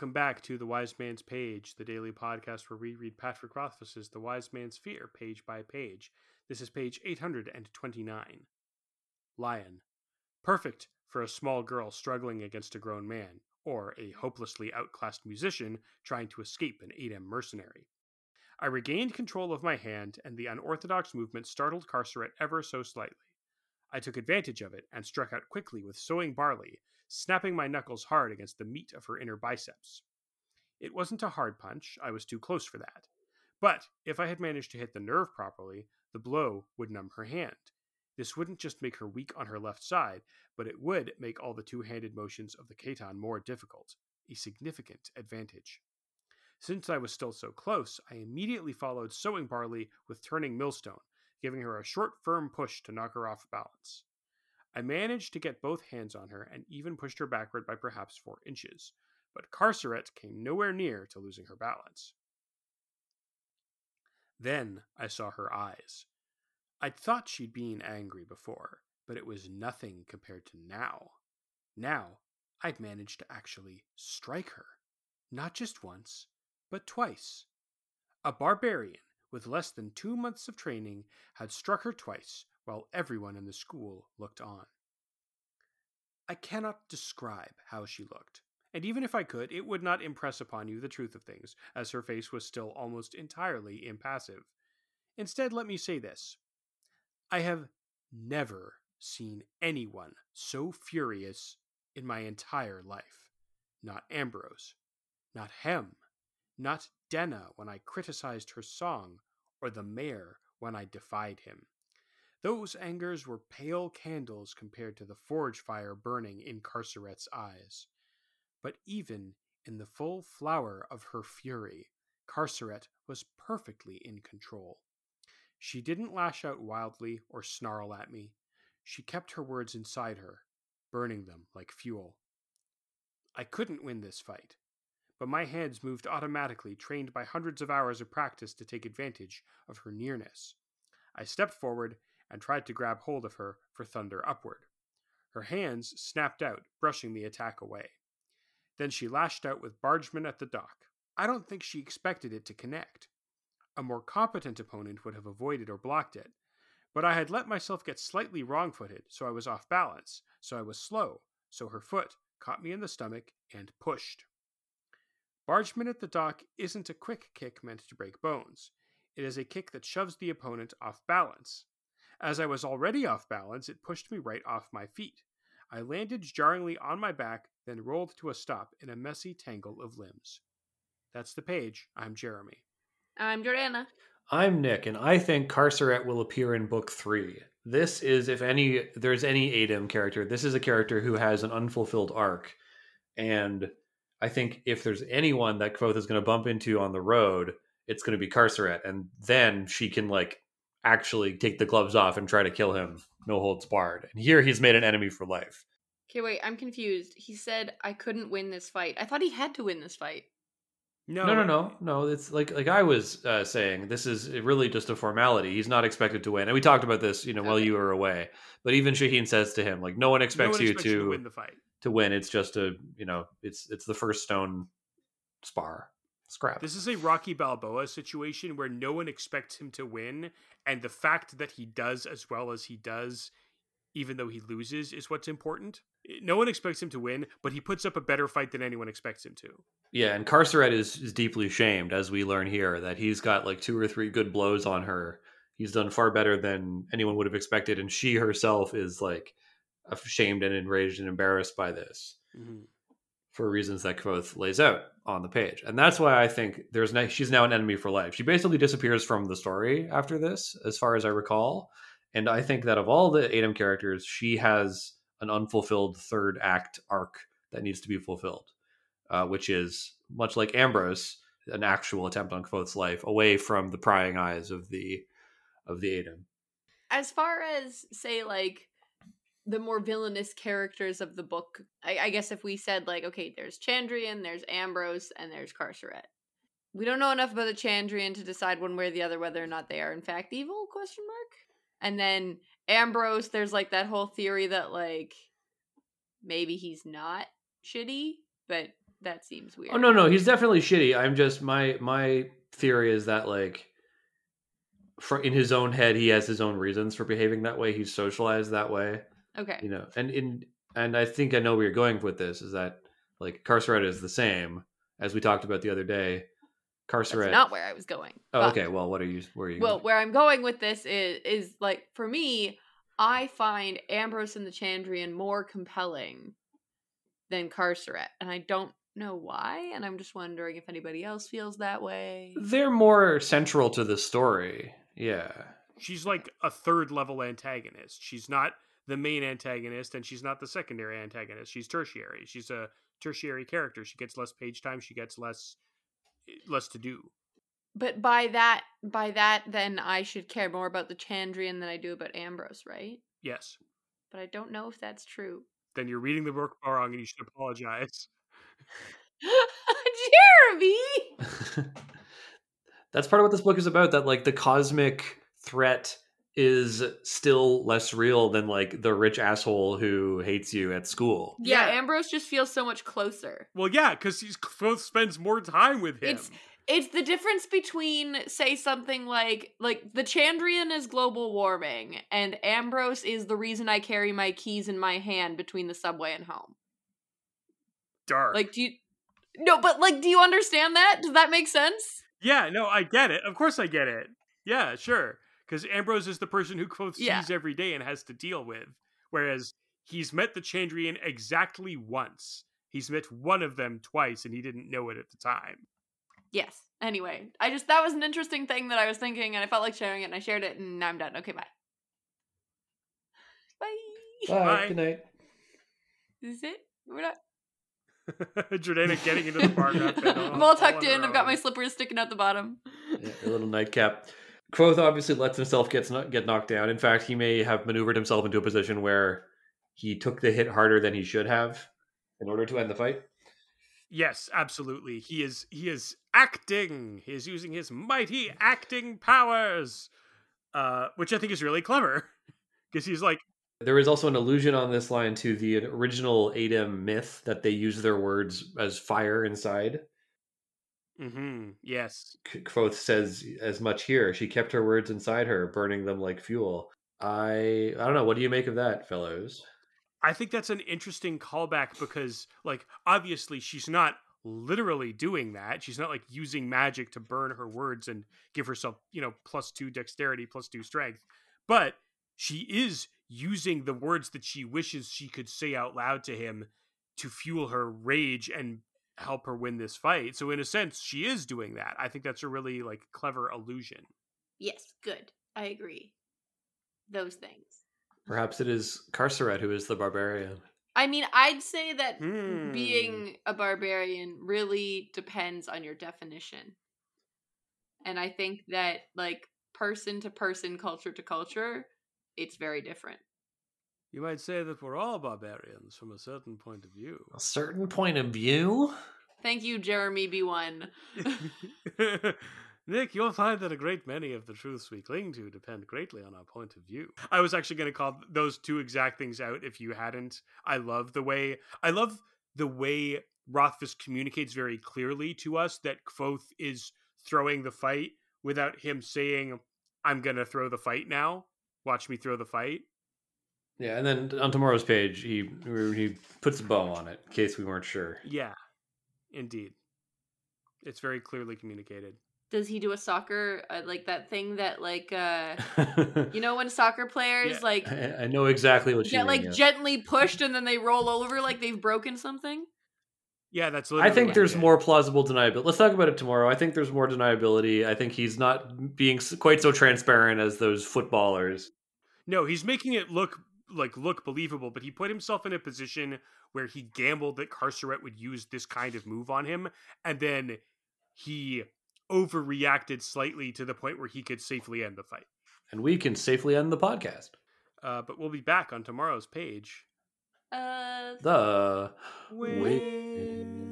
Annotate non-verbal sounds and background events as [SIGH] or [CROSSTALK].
Welcome back to The Wise Man's Page, the daily podcast where we read Patrick Rothfuss's The Wise Man's Fear page by page. This is page 829. Lion. Perfect for a small girl struggling against a grown man, or a hopelessly outclassed musician trying to escape an Adem mercenary. I regained control of my hand, and the unorthodox movement startled Carceret ever so slightly. I took advantage of it and struck out quickly with sowing barley, snapping my knuckles hard against the meat of her inner biceps. It wasn't a hard punch, I was too close for that. But if I had managed to hit the nerve properly, the blow would numb her hand. This wouldn't just make her weak on her left side, but it would make all the two handed motions of the Ketan more difficult, a significant advantage. Since I was still so close, I immediately followed sowing barley with turning millstone, giving her a short, firm push to knock her off balance. I managed to get both hands on her and even pushed her backward by perhaps four inches, but Carceret came nowhere near to losing her balance. Then I saw her eyes. I'd thought she'd been angry before, but it was nothing compared to now. Now, I'd managed to actually strike her. Not just once, but twice. A barbarian with less than two months of training had struck her twice while everyone in the school looked on. I cannot describe how she looked, and even if I could, it would not impress upon you the truth of things, as her face was still almost entirely impassive. Instead, let me say this I have never seen anyone so furious in my entire life. Not Ambrose, not Hemme, not Denna when I criticized her song, or the mayor when I defied him. Those angers were pale candles compared to the forge fire burning in Carceret's eyes. But even in the full flower of her fury, Carceret was perfectly in control. She didn't lash out wildly or snarl at me. She kept her words inside her, burning them like fuel. I couldn't win this fight, but my hands moved automatically, trained by hundreds of hours of practice to take advantage of her nearness. I stepped forward and tried to grab hold of her for thunder upward. Her hands snapped out, brushing the attack away. Then she lashed out with Bargeman at the dock. I don't think she expected it to connect. A more competent opponent would have avoided or blocked it, but I had let myself get slightly wrong footed, so I was off balance, so I was slow, so her foot caught me in the stomach and pushed. Bargeman at the dock isn't a quick kick meant to break bones. It is a kick that shoves the opponent off balance. As I was already off balance, it pushed me right off my feet. I landed jarringly on my back, then rolled to a stop in a messy tangle of limbs. That's the page. I'm Jeremy. I'm Jordana. I'm Nick, and I think Carceret will appear in book three. This is, if any, there's any Adem character, this is a character who has an unfulfilled arc. And I think if there's anyone that Kvothe is going to bump into on the road, it's going to be Carceret. And then she can, like, actually take the gloves off and try to kill him, no holds barred. And here he's made an enemy for life. Okay, wait, I'm confused. He said I couldn't win this fight. I thought he had to win this fight. No, no, no, no, no. It's like like I was uh, saying. This is really just a formality. He's not expected to win, and we talked about this, you know, okay. while you were away. But even Shehyn says to him, like, no one expects, no one you, to, you to win the fight. To win, it's just a, you know, it's it's the first stone spar scrap. This is a Rocky Balboa situation where no one expects him to win, and the fact that he does as well as he does, even though he loses, is what's important. No one expects him to win, but he puts up a better fight than anyone expects him to. Yeah, and Carceret is, is deeply shamed, as we learn here, that he's got like two or three good blows on her. He's done far better than anyone would have expected, and she herself is like ashamed and enraged and embarrassed by this. Mm-hmm for reasons that Kvothe lays out on the page. And that's why I think there's no, she's now an enemy for life. She basically disappears from the story after this, as far as I recall. And I think that of all the Adem characters, she has an unfulfilled third act arc that needs to be fulfilled, uh, which is much like Ambrose, an actual attempt on Kvothe's life away from the prying eyes of the of the Adem. As far as say like the more villainous characters of the book. I, I, guess if we said like, okay, there's Chandrian, there's Ambrose, and there's Carceret. We don't know enough about the Chandrian to decide one way or the other whether or not they are in fact evil? Question mark. And then Ambrose, there's like that whole theory that like maybe he's not shitty, but that seems oh, weird. Oh no, no, he's definitely shitty. I'm just my my theory is that like in his own head he has his own reasons for behaving that way. He's socialized that way, Okay. you know. And in and I think I know where you're going with this is that like Carceret is the same as we talked about the other day. That's Carceret. not where I was going. oh, okay. Well, what are you? Where are you? Well, going? where I'm going with this is is like for me, I find Ambrose and the Chandrian more compelling than Carceret, and I don't know why, and I'm just wondering if anybody else feels that way. they're more central to the story. Yeah. She's like a third level antagonist. She's not the main antagonist and she's not the secondary antagonist. She's tertiary. She's a tertiary character. She gets less page time, she gets less less to do. But by that by that then I should care more about the Chandrian than I do about Ambrose, right? Yes. But I don't know if that's true. Then you're reading the book wrong and you should apologize. [LAUGHS] Jeremy! [LAUGHS] That's part of what this book is about. That like the cosmic threat is still less real than like the rich asshole who hates you at school. Yeah, Yeah. Ambrose just feels so much closer. Well, yeah, because he's both spends more time with him. It's- It's the difference between say something like like the Chandrian is global warming and Ambrose is the reason I carry my keys in my hand between the subway and home. dark. Like do you No, but like do you understand that? Does that make sense? yeah, no, I get it. Of course, I get it. Yeah, sure. Because Ambrose is the person who Kvothe sees Yeah. every day and has to deal with, whereas he's met the Chandrian exactly once. He's met one of them twice, and he didn't know it at the time. Yes. Anyway, I just that was an interesting thing that I was thinking and I felt like sharing it and I shared it and now I'm done. Okay, bye. [LAUGHS] Bye. Bye. Good night. Is it? We're not [LAUGHS] Jordana getting into the paragraph. bed [LAUGHS] all- I'm all all tucked on in. I've got my slippers sticking out the bottom. Yeah, a little nightcap. Kvothe obviously lets himself get get knocked down. In fact, he may have maneuvered himself into a position where he took the hit harder than he should have in order to end the fight. Yes, absolutely. He is he is acting. He is using his mighty acting powers, uh, which I think is really clever [LAUGHS] because he's like, There is also an allusion on this line to the original Adem myth that they use their words as fire inside. Mm-hmm, yes, Kvothe says as much here. She kept her words inside her, burning them like fuel. I I don't know. What do you make of that, fellows? I think that's an interesting callback because, like, obviously she's not literally doing that. She's not like using magic to burn her words and give herself, you know, plus two dexterity, plus two strength. But she is using the words that she wishes she could say out loud to him to fuel her rage and help her win this fight. So in a sense, she is doing that. I think that's a really like clever illusion. Yes, good. I agree. Those things. Perhaps it is Carceret who is the barbarian. I mean, I'd say that Hmm. being a barbarian really depends on your definition. And I think that, like, person to person, culture to culture, it's very different. You might say that we're all barbarians from a certain point of view. A certain point of view. Thank you, Jeremy B1. [LAUGHS] Nick, you'll find that a great many of the truths we cling to depend greatly on our point of view. I was actually going to call those two exact things out if you hadn't. I love the way I love the way Rothfuss communicates very clearly to us that Kvothe is throwing the fight without him saying, "I'm going to throw the fight now. Watch me throw the fight." Yeah, and then on tomorrow's page, he he puts a bow on it in case we weren't sure. Yeah, indeed, it's very clearly communicated. Does he do a soccer, uh, like that thing that, like, uh, [LAUGHS] you know, when soccer players, Yeah. like, I, I know exactly what you get, mean. like, yeah. gently pushed and then they roll over like they've broken something? Yeah, that's. I think there's he more plausible deniability. Let's talk about it tomorrow. I think there's more deniability. I think he's not being quite so transparent as those footballers. No, he's making it look like look believable, but he put himself in a position where he gambled that Carceret would use this kind of move on him, and then he overreacted slightly to the point where he could safely end the fight. And we can safely end the podcast. Uh, but we'll be back on tomorrow's page. Uh, The Wait.